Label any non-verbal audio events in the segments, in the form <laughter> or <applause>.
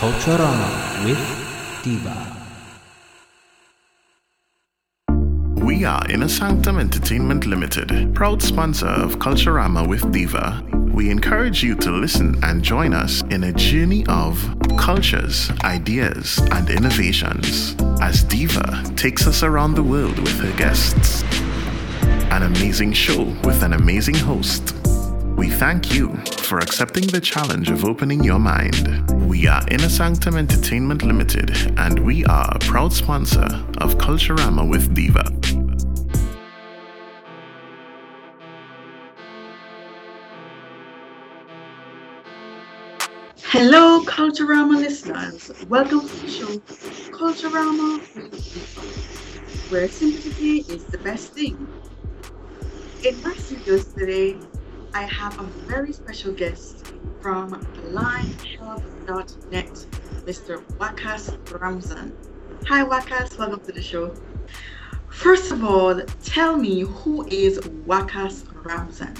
Culturama with Diva. We are Inner Sanctum Entertainment Limited, proud sponsor of Culturama with Diva. We encourage you to listen and join us in a journey of cultures, ideas, and innovations as Diva takes us around the world with her guests. An amazing show with an amazing host. We thank you for accepting the challenge of opening your mind. We are Inner Sanctum Entertainment Limited, and we are a proud sponsor of Culturama with Diva. Hello, Culturama listeners. Welcome to the show, Culturama, where simplicity is the best thing. In my today, I have a very special guest from blindhelp.net, Mr. Wakas Ramzan. Hi, Wakas. Welcome to the show. First of all, tell me who is Wakas Ramzan?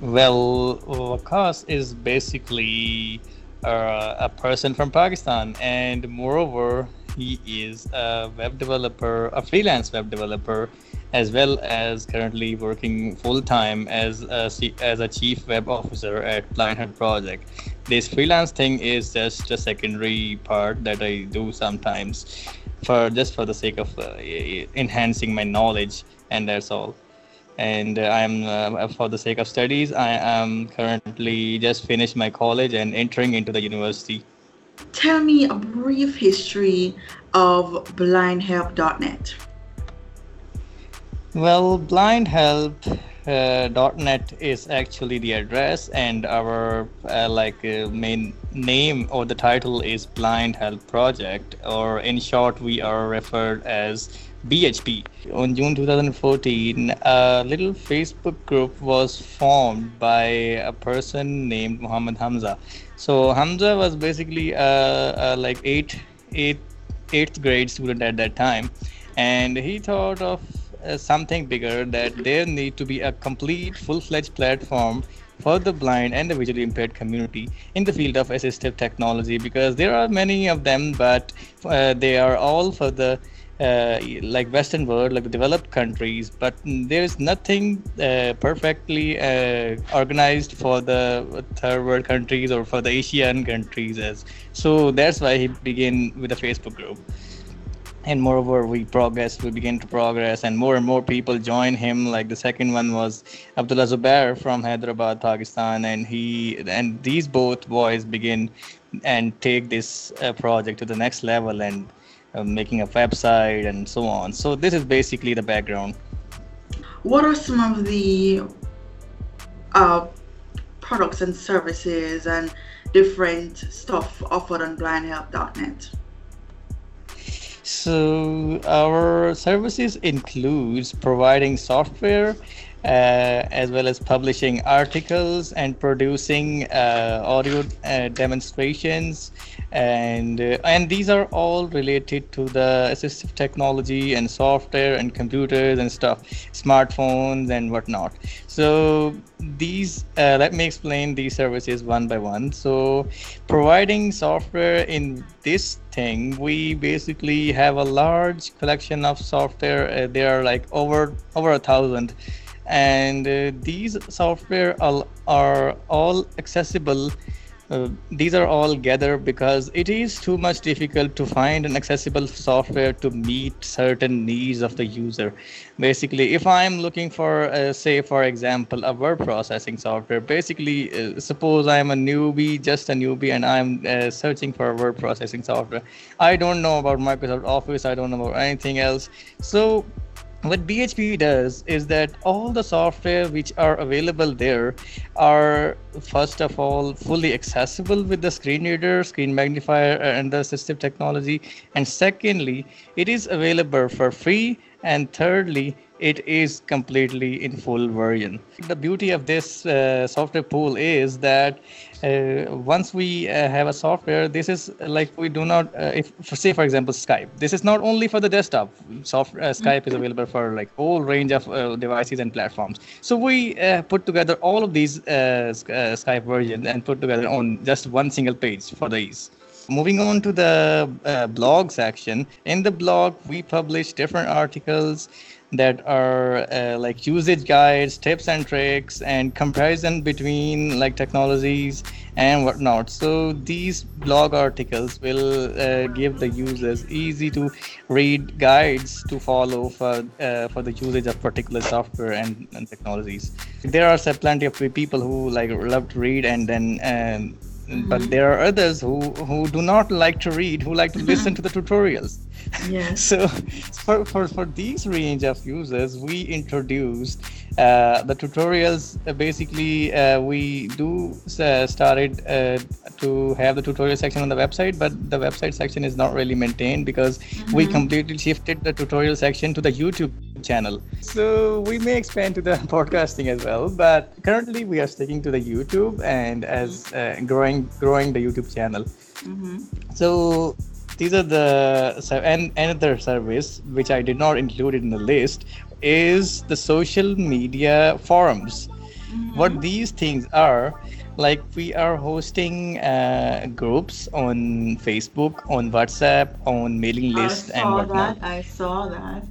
Well, Wakas is basically uh, a person from Pakistan, and moreover, he is a web developer, a freelance web developer, as well as currently working full time as a, as a chief web officer at Blindhelp Project. This freelance thing is just a secondary part that I do sometimes, for just for the sake of uh, enhancing my knowledge, and that's all and uh, I'm uh, for the sake of studies. I am currently just finished my college and entering into the university. Tell me a brief history of blindhelp.net. Well, blindhelp.net uh, is actually the address, and our uh, like uh, main name or the title is Blind Help Project, or in short, we are referred as BHP. On June 2014, a little Facebook group was formed by a person named Muhammad Hamza. So Hamza was basically a, a like eight, eight, eighth grade student at that time, and he thought of uh, something bigger that there need to be a complete, full-fledged platform for the blind and the visually impaired community in the field of assistive technology because there are many of them, but uh, they are all for the uh, like Western world, like the developed countries, but there is nothing uh, perfectly uh, organized for the third world countries or for the Asian countries. As so, that's why he began with a Facebook group. And moreover, we progressed, we began to progress, and more and more people join him. Like the second one was Abdullah Zubair from Hyderabad, Pakistan, and he and these both boys begin and take this uh, project to the next level and uh, making a website and so on. So this is basically the background. What are some of the uh, products and services and different stuff offered on blindhelp.net? So our services includes providing software uh, as well as publishing articles and producing uh, audio uh, demonstrations. And uh, and these are all related to the assistive technology and software and computers and stuff smartphones and whatnot. So these uh, let me explain these services one by one. So providing software in this thing we basically have a large collection of software. Uh, there are like over over a thousand and uh, these software are, are all accessible. Uh, these are all gathered because it is too much difficult to find an accessible software to meet certain needs of the user. Basically if i'm looking for uh, say for example a word processing software basically uh, suppose i'm a newbie just a newbie and i'm uh, searching for a word processing software. I don't know about microsoft office. I don't know about anything else. So what BHP does is that all the software which are available there are first of all fully accessible with the screen reader, screen magnifier, uh, and the assistive technology, and secondly, it is available for free, and thirdly, it is completely in full version. The beauty of this uh, software pool is that uh, once we uh, have a software, this is like we do not, uh, if for, say for example Skype, this is not only for the desktop. Software uh, Skype is available for like whole range of uh, devices and platforms. So we put together all of these Skype versions and put together on just one single page for the ease moving on to the uh, blog section in the blog we publish different articles that are uh, like usage guides, tips and tricks, and comparison between like technologies and whatnot. So these blog articles will uh, give the users easy to read guides to follow for uh, for the usage of particular software and, and technologies. There are plenty of people who like love to read and then. Um, mm-hmm. But there are others who, who do not like to read, who like to <laughs> listen to the tutorials. Yes. <laughs> so for, for, for these range of users, we introduced uh, the tutorials. Uh, basically, uh, we do uh, started uh, to have the tutorial section on the website, but the website section is not really maintained because mm-hmm. we completely shifted the tutorial section to the YouTube channel. So we may expand to the <laughs> podcasting as well, but currently we are sticking to the YouTube and as uh, growing growing the YouTube channel. Mm-hmm. So these are the and another service which I did not include in the list is the social media forums. Mm-hmm. What these things are, like we are hosting uh, groups on Facebook, on WhatsApp, on mailing list, and whatnot. That. I saw that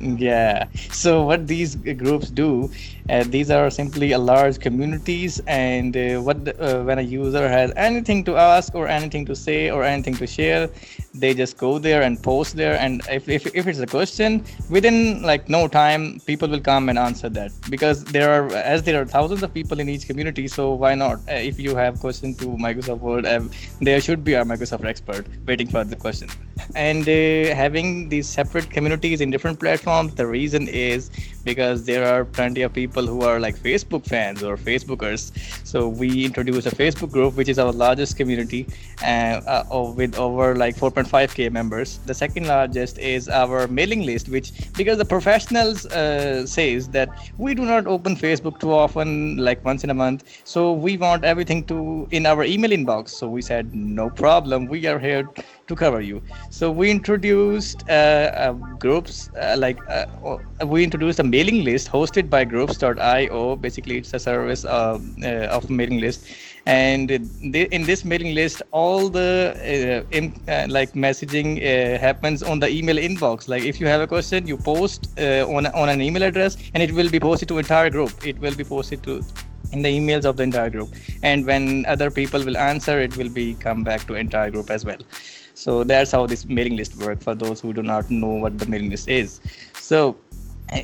yeah. So what these groups do uh, these are simply a large communities and uh, what uh, when a user has anything to ask or anything to say or anything to share they just go there and post there and if, if, if it's a question within like no time people will come and answer that. Because there are as there are thousands of people in each community so why not? Uh, if you have question to microsoft world uh, there should be a microsoft expert waiting for the question. <laughs> And uh, having these separate communities in different platforms the reason is because there are plenty of people who are like facebook fans or facebookers. So we introduce a facebook group which is our largest community and uh, with over like 4.5k members. The second largest is our mailing list which because the professionals uh, says that we do not open facebook too often like once in a month. So we want everything to in our email inbox. So we said no problem. We are here to cover you. So we introduced uh, uh, groups uh, like uh, we introduced a mailing list hosted by groups.io. Basically, it's a service uh, uh, of mailing list, and in this mailing list, all the uh, in, uh, like messaging uh, happens on the email inbox. Like if you have a question, you post on on an email address, and it will be posted to entire group. It will be posted to in the emails of the entire group and when other people will answer it will be come back to entire group as well so that's how this mailing list works for those who do not know what the mailing list is. So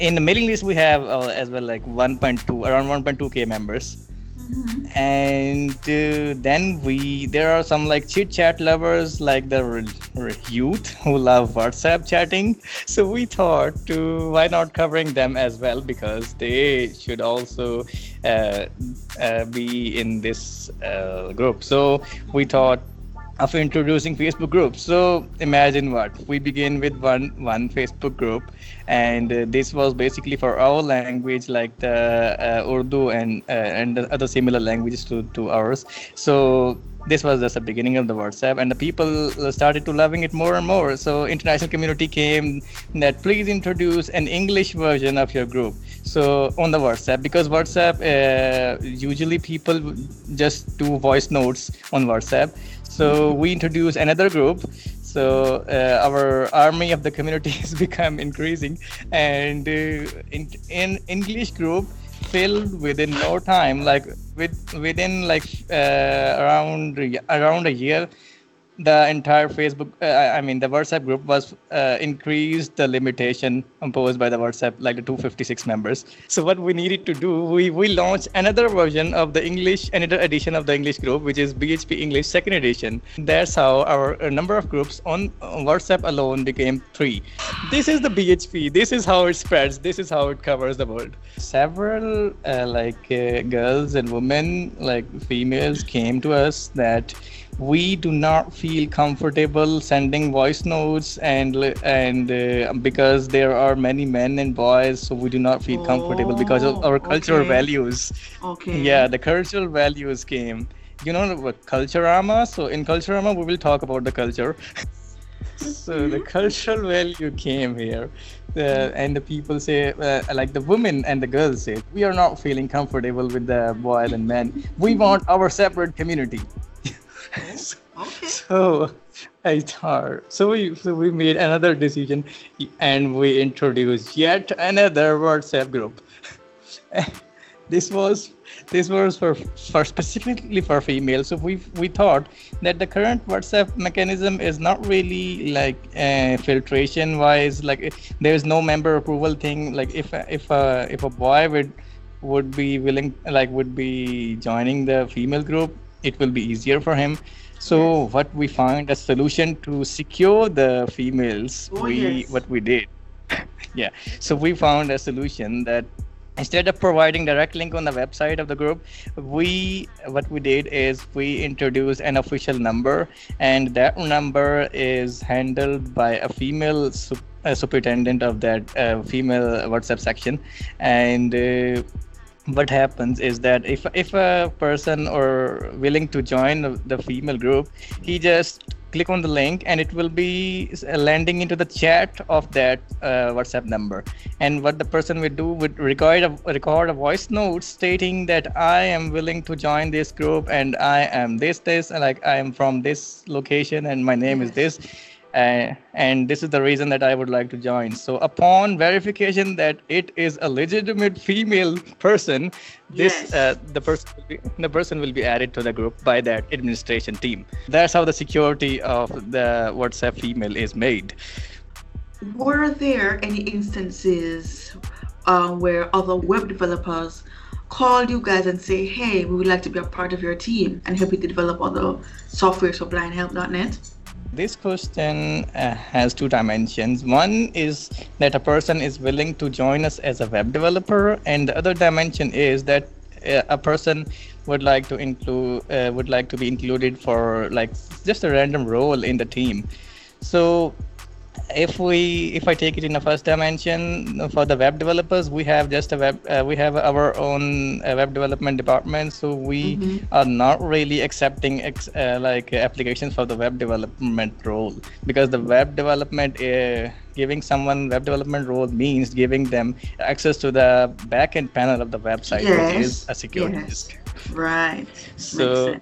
in the mailing list we have uh, as well like 1.2 around 1.2k members. Mm-hmm. And uh, then we there are some like chit chat lovers like the youth who love WhatsApp chatting. So we thought to why not covering them as well because they should also uh, uh be in this uh, group. So we thought of introducing Facebook groups. So imagine what we begin with one one Facebook group, and uh, this was basically for our language, like the uh, Urdu and uh, and other similar languages to to ours. So this was just the beginning of the WhatsApp, and the people started to loving it more and more. So international community came that please introduce an English version of your group. So on the WhatsApp, because WhatsApp uh, usually people just do voice notes on WhatsApp so we introduce another group. So uh, our army of the community <laughs> has become increasing, and uh, in, in English group filled within no time, like with within like uh, around around a year, the entire Facebook, uh, I mean, the WhatsApp group was uh, increased the limitation imposed by the WhatsApp, like the 256 members. So what we needed to do, we we launched another version of the English, another edition of the English group, which is BHP English second edition. That's how our uh, number of groups on WhatsApp alone became three. This is the BHP. This is how it spreads. This is how it covers the world. Several uh, like uh, girls and women, like females, came to us that we do not feel comfortable sending voice notes and and uh, because there are many men and boys so we do not feel comfortable because of our cultural okay. values. Okay. yeah the cultural values came. You know what culturama? So in culturama we will talk about the culture. <laughs> So the cultural value came here. Uh, and the people say uh, like the women and the girls say we are not feeling comfortable with the boys and men. We want our separate community <laughs> Okay. <laughs> so I thought so we so we made another decision and we introduced yet another WhatsApp group. <laughs> this was this was for for specifically for females. So we we thought that the current WhatsApp mechanism is not really like uh, filtration wise. Like there is no member approval thing. Like if if a if a boy would would be willing like would be joining the female group, it will be easier for him. So what we found a solution to secure the females, Oh, we yes. what we did. <laughs> yeah. So we found a solution that instead of providing direct link on the website of the group, we what we did is we introduced an official number, and that number is handled by a female sup- uh, superintendent of that uh, female WhatsApp section, and. Uh, what happens is that if if a person or willing to join the, the female group he just click on the link and it will be landing into the chat of that uh, whatsapp number. And what the person will do would record a record a voice note stating that i am willing to join this group and i am this this and like i am from this location and my name is this uh, and this is the reason that I would like to join. So upon verification that it is a legitimate female person, this Yes. uh, the person will be, the person will be added to the group by that administration team. That's how the security of the WhatsApp female is made. Were there any instances uh, where other web developers called you guys and say, "Hey, we would like to be a part of your team and help you to develop other software for blindhelp.net"? This question uh, has two dimensions. One is that a person is willing to join us as a web developer, and the other dimension is that uh, a person would like to include uh, would like to be included for like just a random role in the team. So if we if i take it in the first dimension for the web developers we have just a web uh, we have our own uh, web development department so we are not really accepting ex, uh, like applications for the web development role. Because the web development uh, giving someone web development role means giving them access to the backend panel of the website which is a security yes. risk Right. so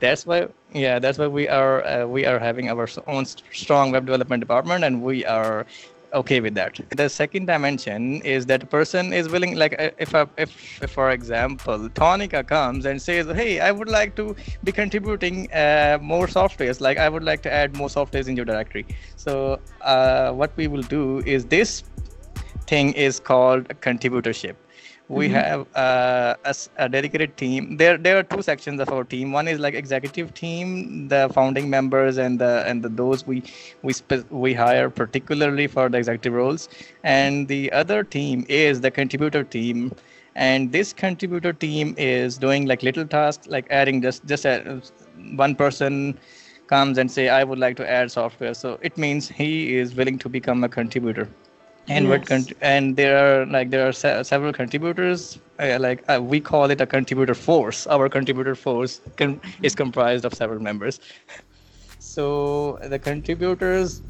that's why yeah that's why we are uh, we are having our own strong web development department and we are okay with that. The second dimension is that a person is willing like uh, if if, if for example tonica comes and says hey i would like to be contributing uh, more softwares like i would like to add more softwares in your directory. So uh, what we will do is this thing is called contributorship we have uh, a, a dedicated team. There there are two sections of our team. One is like executive team the founding members and the and the those we we spe- we hire particularly for the executive roles. And the other team is the contributor team. And this contributor team is doing like little tasks like adding just just a, one person comes and say i would like to add software. So it means he is willing to become a contributor and Yes. con- and there are like there are se- several contributors uh, like uh, we call it a contributor force. Our contributor force con- is comprised of several members. <laughs> So the contributors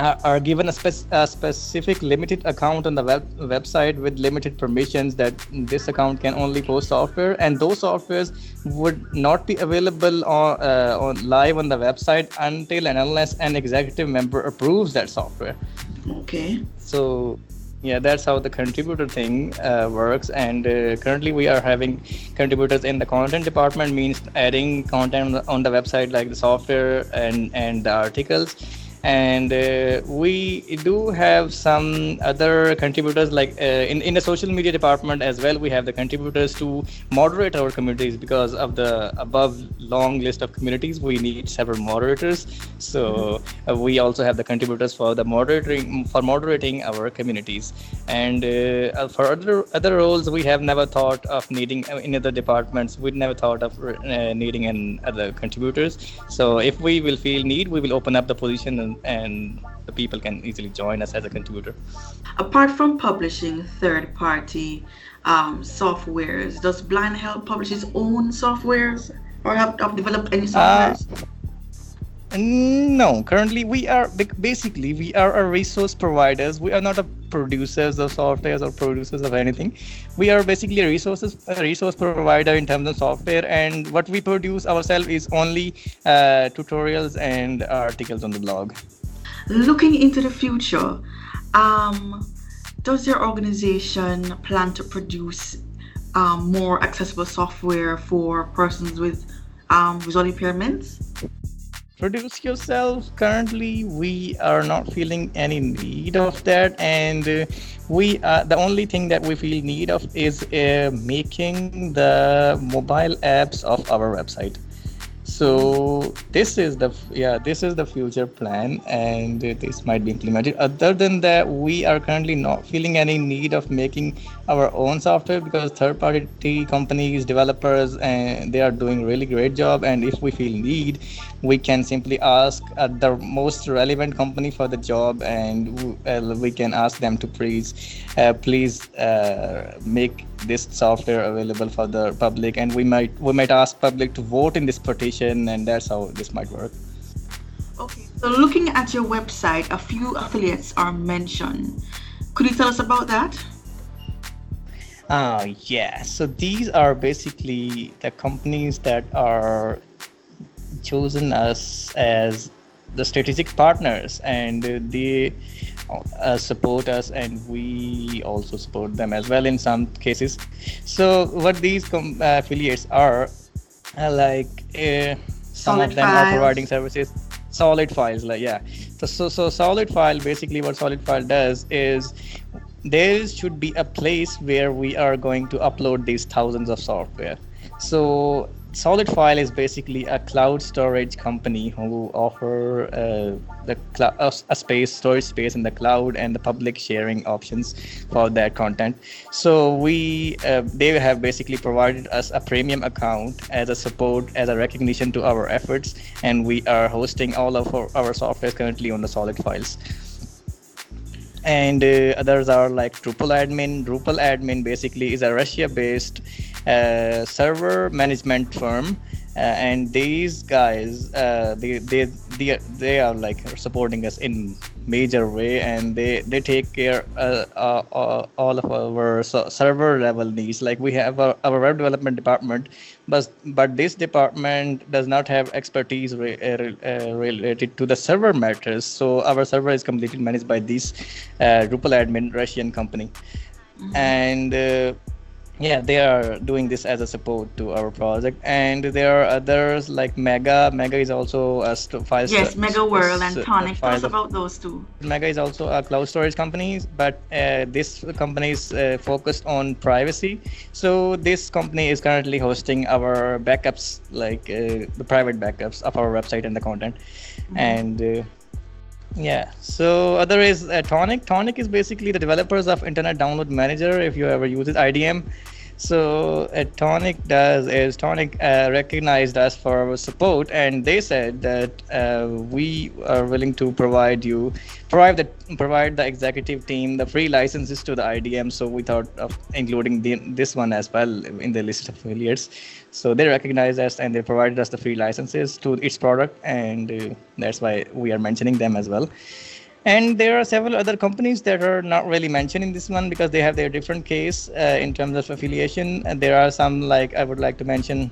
are, are given a, a specific limited account on the web- website with limited permissions that this account can only post software. And those softwares would not be available on, uh, on live on the website until and unless an executive member approves that software Okay. so yeah that's how the contributor thing uh, works and uh, currently we are having contributors in the content department means adding content on the website like the software and and the articles and uh, we do have some other contributors like uh, in, in the social media department as well we have the contributors to moderate our communities because of the above long list of communities we need several moderators. So uh, we also have the contributors for the moderating for moderating our communities. And uh, for other other roles we have never thought of needing uh, in other departments we never thought of uh, needing an other contributors. So if we will feel need we will open up the position and, and the people can easily join us as a contributor. Apart from publishing third party um, softwares, does Blind Help publish its own softwares or have, have developed any uh, softwares? Uh, no, currently we are basically we are a resource providers. We are not a producers of softwares or producers of anything. We are basically a resources a resource provider in terms of software, and what we produce ourselves is only uh, tutorials and articles on the blog. Looking into the future, um, does your organization plan to produce um, more accessible software for persons with um, visual impairments? Produce yourself. Currently, we are not feeling any need of that, and uh, we uh, the only thing that we feel need of is uh, making the mobile apps of our website so this is the yeah this is the future plan and this might be implemented. Other than that we are currently not feeling any need of making our own software because third party companies developers and they are doing really great job. And if we feel need we can simply ask the most relevant company for the job and uh, we can ask them to please uh, please uh, make this software available for the public. And we might we might ask public to vote in this petition and that's how this might work. Okay so looking at your website a few affiliates are mentioned. Could you tell us about that? Uh yeah. So these are basically the companies that are chosen us as the strategic partners and they uh, support us and we also support them as well in some cases. So what these com- uh, affiliates are like uh, some solid of them files. are providing services. Solid files like yeah. So, so so solid file basically what solid file does is there should be a place where we are going to upload these thousands of software. So Solid File is basically a cloud storage company who offer uh, the cl- uh, a space storage space in the cloud and the public sharing options for their content. So we uh, they have basically provided us a premium account as a support as a recognition to our efforts, and we are hosting all of our, our software currently on the Solid Files and uh, others are like Drupal admin. Drupal admin basically is a Russia-based uh, server management firm uh, and these guys uh, they, they they they are like supporting us in major way and they they take care uh, uh, uh all of our server level needs. Like we have our, our web development department but but this department does not have expertise re, related to the server matters. So our server is completely managed by this Drupal admin Russian company. Mm-hmm. and yeah they are doing this as a support to our project. And there are others like mega. Mega is also a st- file yes st- mega world and Tonec. tell us about those two. Mega is also a cloud storage company but uh, this company is uh, focused on privacy. So this company is currently hosting our backups like uh, the private backups of our website and the content. Mm-hmm. and uh, yeah. So other is uh, Tonec. Tonec is basically the developers of internet download manager if you ever use it idm so uh, Tonec does is Tonec uh, recognized us for our support and they said that uh, we are willing to provide you provide the provide the executive team the free licenses to the idm so we thought of including the, this one as well in the list of affiliates so they recognized us and they provided us the free licenses to its product, and uh, that's why we are mentioning them as well. And there are several other companies that are not really mentioned in this one because they have their different case uh, in terms of affiliation. And there are some like I would like to mention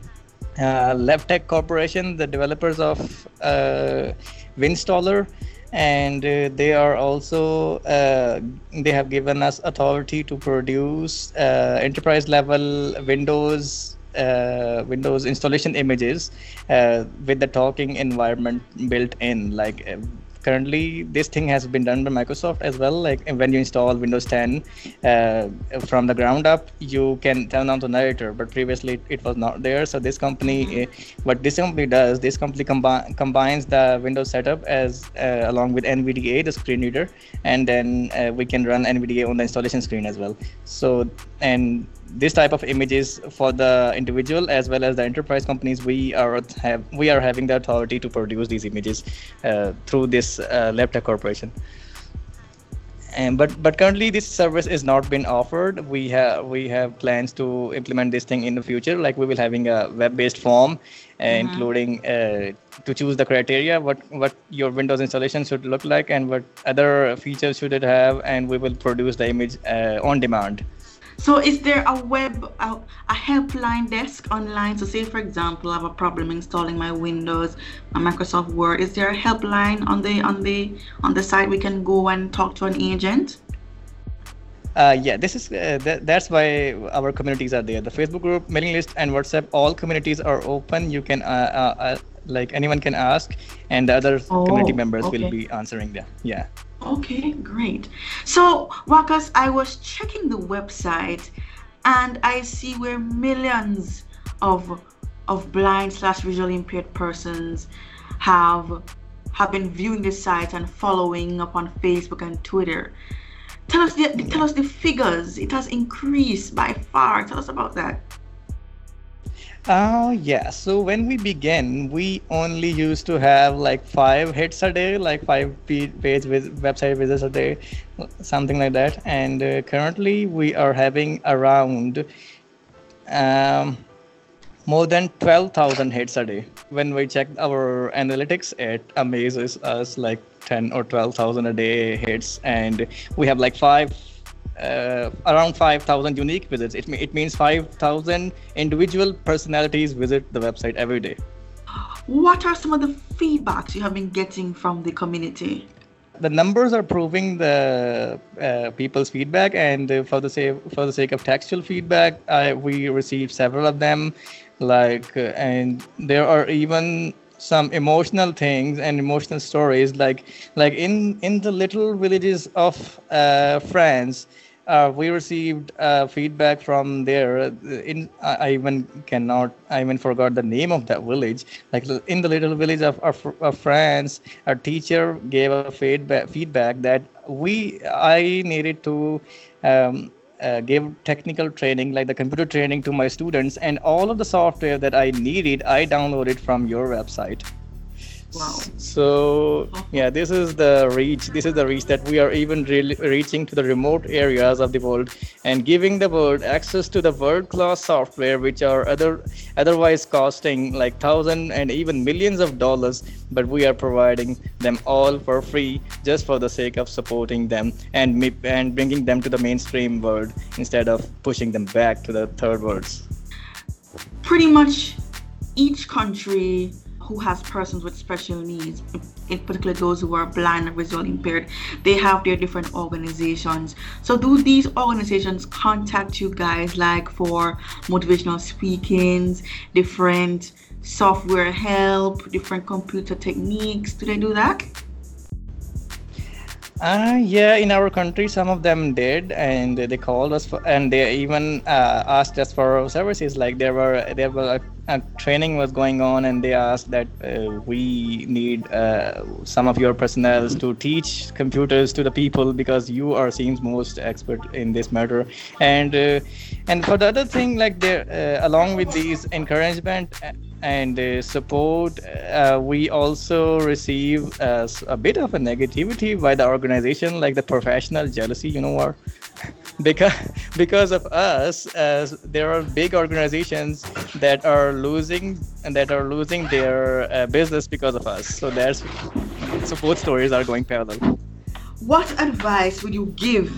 uh, LevTech Corporation, the developers of uh, Winstaller and uh, they are also uh, they have given us authority to produce uh, enterprise level windows uh, windows installation images uh, with the talking environment built in. Like uh, currently this thing has been done by microsoft as well. Like when you install windows 10 uh, from the ground up you can turn on the narrator but previously it was not there. So this company uh, what this company does this company combi- combines the windows setup as uh, along with nvda the screen reader and then uh, we can run nvda on the installation screen as well. So and this type of images for the individual as well as the enterprise companies we are have we are having the authority to produce these images uh, through this uh, LabTech corporation. And but but currently this service is not been offered. We have we have plans to implement this thing in the future. Like we will having a web-based form uh, including uh, to choose the criteria what what your windows installation should look like and what other features should it have and we will produce the image uh, on demand So, is there a web, a, a helpline desk online? So, say for example, I have a problem installing my Windows, my Microsoft Word. Is there a helpline on the on the on the site we can go and talk to an agent? Uh, yeah, this is uh, th- that's why our communities are there. The Facebook group, mailing list, and WhatsApp. All communities are open. You can uh, uh, uh, like anyone can ask, and the other community Oh, members will be answering them. Yeah. Okay, great. So, Wakas, I was checking the website, and I see where millions of of blind slash visually impaired persons have have been viewing the site and following up on Facebook and Twitter. Tell us the tell us the figures. It has increased by far. Tell us about that. Oh yeah. So when we began, we only used to have like five hits a day, like five page vis- website visits a day, something like that. And uh, currently, we are having around um, more than 12,000 hits a day. When we check our analytics, it amazes us like 10 or 12,000 a day hits, and we have like five uh, around 5,000 unique visits. It, it means 5,000 individual personalities visit the website every day. What are some of the feedbacks you have been getting from the community? The numbers are proving the uh, people's feedback, and for the sake for the sake of textual feedback, I, we received several of them. Like, uh, and there are even some emotional things and emotional stories. Like, like in in the little villages of uh, France, uh, we received uh, feedback from there. uh, In I, even cannot, I even forgot the name of that village. Like in the little village of, of, of France, our teacher gave a feedback feedback that we I needed to. Um, uh, give technical training like the computer training to my students and all of the software that i needed i downloaded from your website Wow. so yeah, this is the reach. This is the reach that we are even really reaching to the remote areas of the world and giving the world access to the world-class software, which are other otherwise costing like thousand and even millions of dollars. But we are providing them all for free, just for the sake of supporting them and and bringing them to the mainstream world instead of pushing them back to the third worlds. pretty much each country who has persons with special needs, in particular those who are blind or visually impaired, they have their different organizations. So, do these organizations contact you guys like for motivational speakings, different software help, different computer techniques? Do they do that? Uh, yeah, in our country, some of them did, and they called us, for, and they even uh, asked us for services. Like there were, there were a, training was going on, and they asked that uh, we need uh, some of your personnel to teach computers to the people because you are seems most expert in this matter. And uh, and for the other thing, like there, uh, along with these encouragement and uh, support, uh, we also receive a bit of a negativity by the organization, like the professional jealousy, you know, or <laughs> because because of us, as there are big organizations that are losing and that are losing their uh, business because of us. So that's so both stories are going parallel. What advice would you give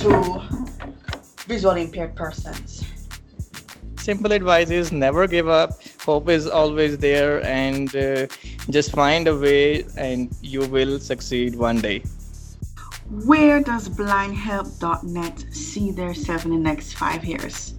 to visually impaired persons? simple advice is never give up. Hope is always there, and uh, just find a way, and you will succeed one day. Where does blindhelp.net see themselves in the next five years?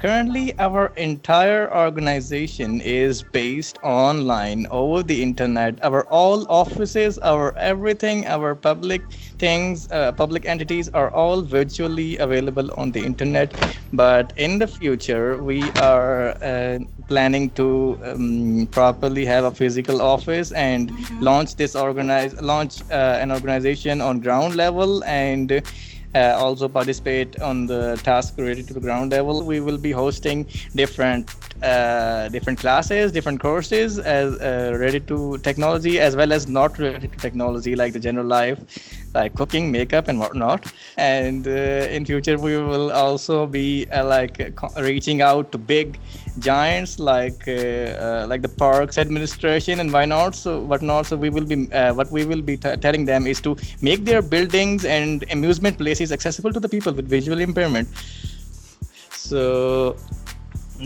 Currently, our entire organization is based online over the internet. Our all offices, our everything, our public things, uh, public entities are all virtually available on the internet. But in the future, we are uh, planning to um, properly have a physical office and mm-hmm. launch this organize launch uh, an organization on ground level and uh, also participate on the task related to the ground level. We will be hosting different uh, different classes, different courses as uh, related to technology as well as not related to technology like the general life, like cooking, makeup, and whatnot. And uh, in future, we will also be uh, like reaching out to big giants like uh, uh, like the parks administration and why not so whatnot. So we will be uh, what we will be t- telling them is to make their buildings and amusement places accessible to the people with visual impairment. So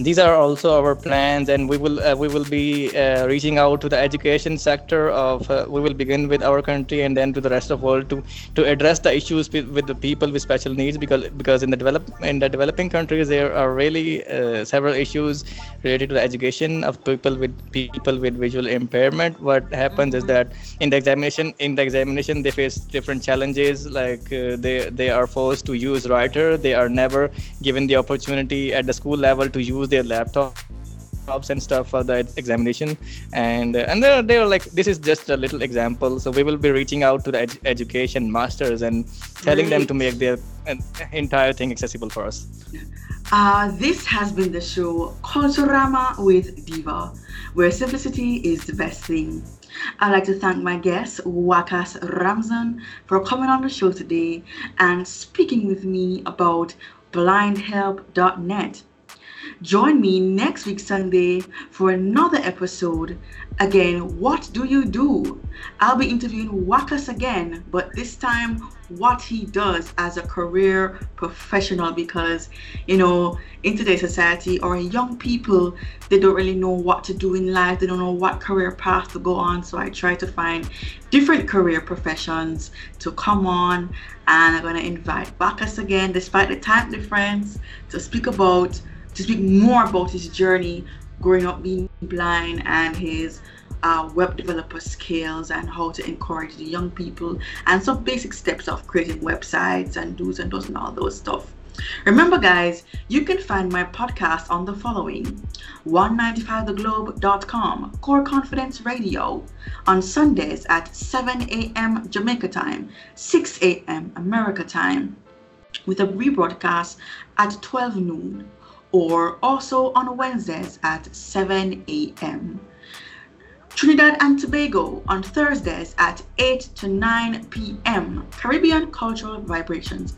these are also our plans and we will uh, we will be uh, reaching out to the education sector of uh, we will begin with our country and then to the rest of the world to to address the issues with, with the people with special needs because because in the develop in the developing countries there are really uh, several issues related to the education of people with people with visual impairment. What happens is that in the examination in the examination they face different challenges like uh, they they are forced to use writer. They are never given the opportunity at the school level to use use their laptops and stuff for the examination and uh, and they're, they're like this is just a little example so we will be reaching out to the ed- education masters and telling them to make their uh, entire thing accessible for us uh, this has been the show Culturama with Diva, where simplicity is the best thing. I'd like to thank my guest, Wakas Ramzan, for coming on the show today and speaking with me about blindhelp.net. Join me next week, Sunday, for another episode. Again, what do you do? I'll be interviewing Wakas again, but this time, what he does as a career professional because, you know, in today's society or young people, they don't really know what to do in life, they don't know what career path to go on. So I try to find different career professions to come on, and I'm going to invite Wakas again, despite the time difference, to speak about to speak more about his journey growing up being blind and his uh, web developer skills and how to encourage the young people and some basic steps of creating websites and do's and don'ts and all those stuff. Remember, guys, you can find my podcast on the following 195theglobe.com, Core Confidence Radio, on Sundays at 7 a.m. Jamaica time, 6 a.m. America time, with a rebroadcast at 12 noon or also on Wednesdays at 7 a.m. Trinidad and Tobago on Thursdays at 8 to 9 p.m. Caribbean Cultural Vibrations.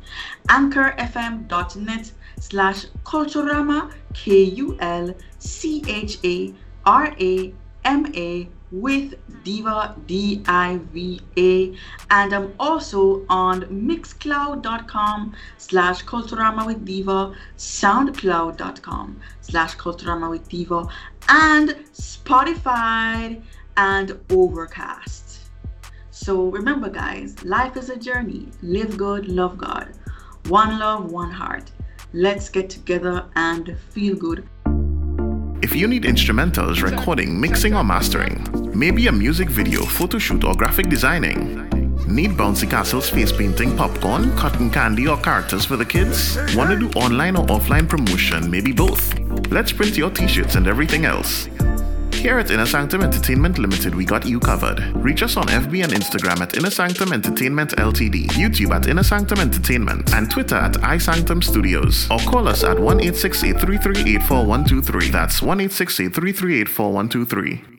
AnchorFM.net slash Culturama K U L C H A R A M A with Diva D I V A, and I'm also on Mixcloud.com slash Culturama with Diva, SoundCloud.com slash Culturama with Diva, and Spotify and Overcast. So remember, guys, life is a journey. Live good, love God. One love, one heart. Let's get together and feel good. If you need instrumentals, recording, mixing, or mastering, maybe a music video, photo shoot, or graphic designing, Need bouncy castles, face painting, popcorn, cotton candy, or characters for the kids? Want to do online or offline promotion? Maybe both. Let's print your t shirts and everything else. Here at Inner Sanctum Entertainment Limited, we got you covered. Reach us on FB and Instagram at Inner Sanctum Entertainment Ltd, YouTube at Inner Sanctum Entertainment, and Twitter at iSanctum Studios. Or call us at 1 That's 1 868 338 4123.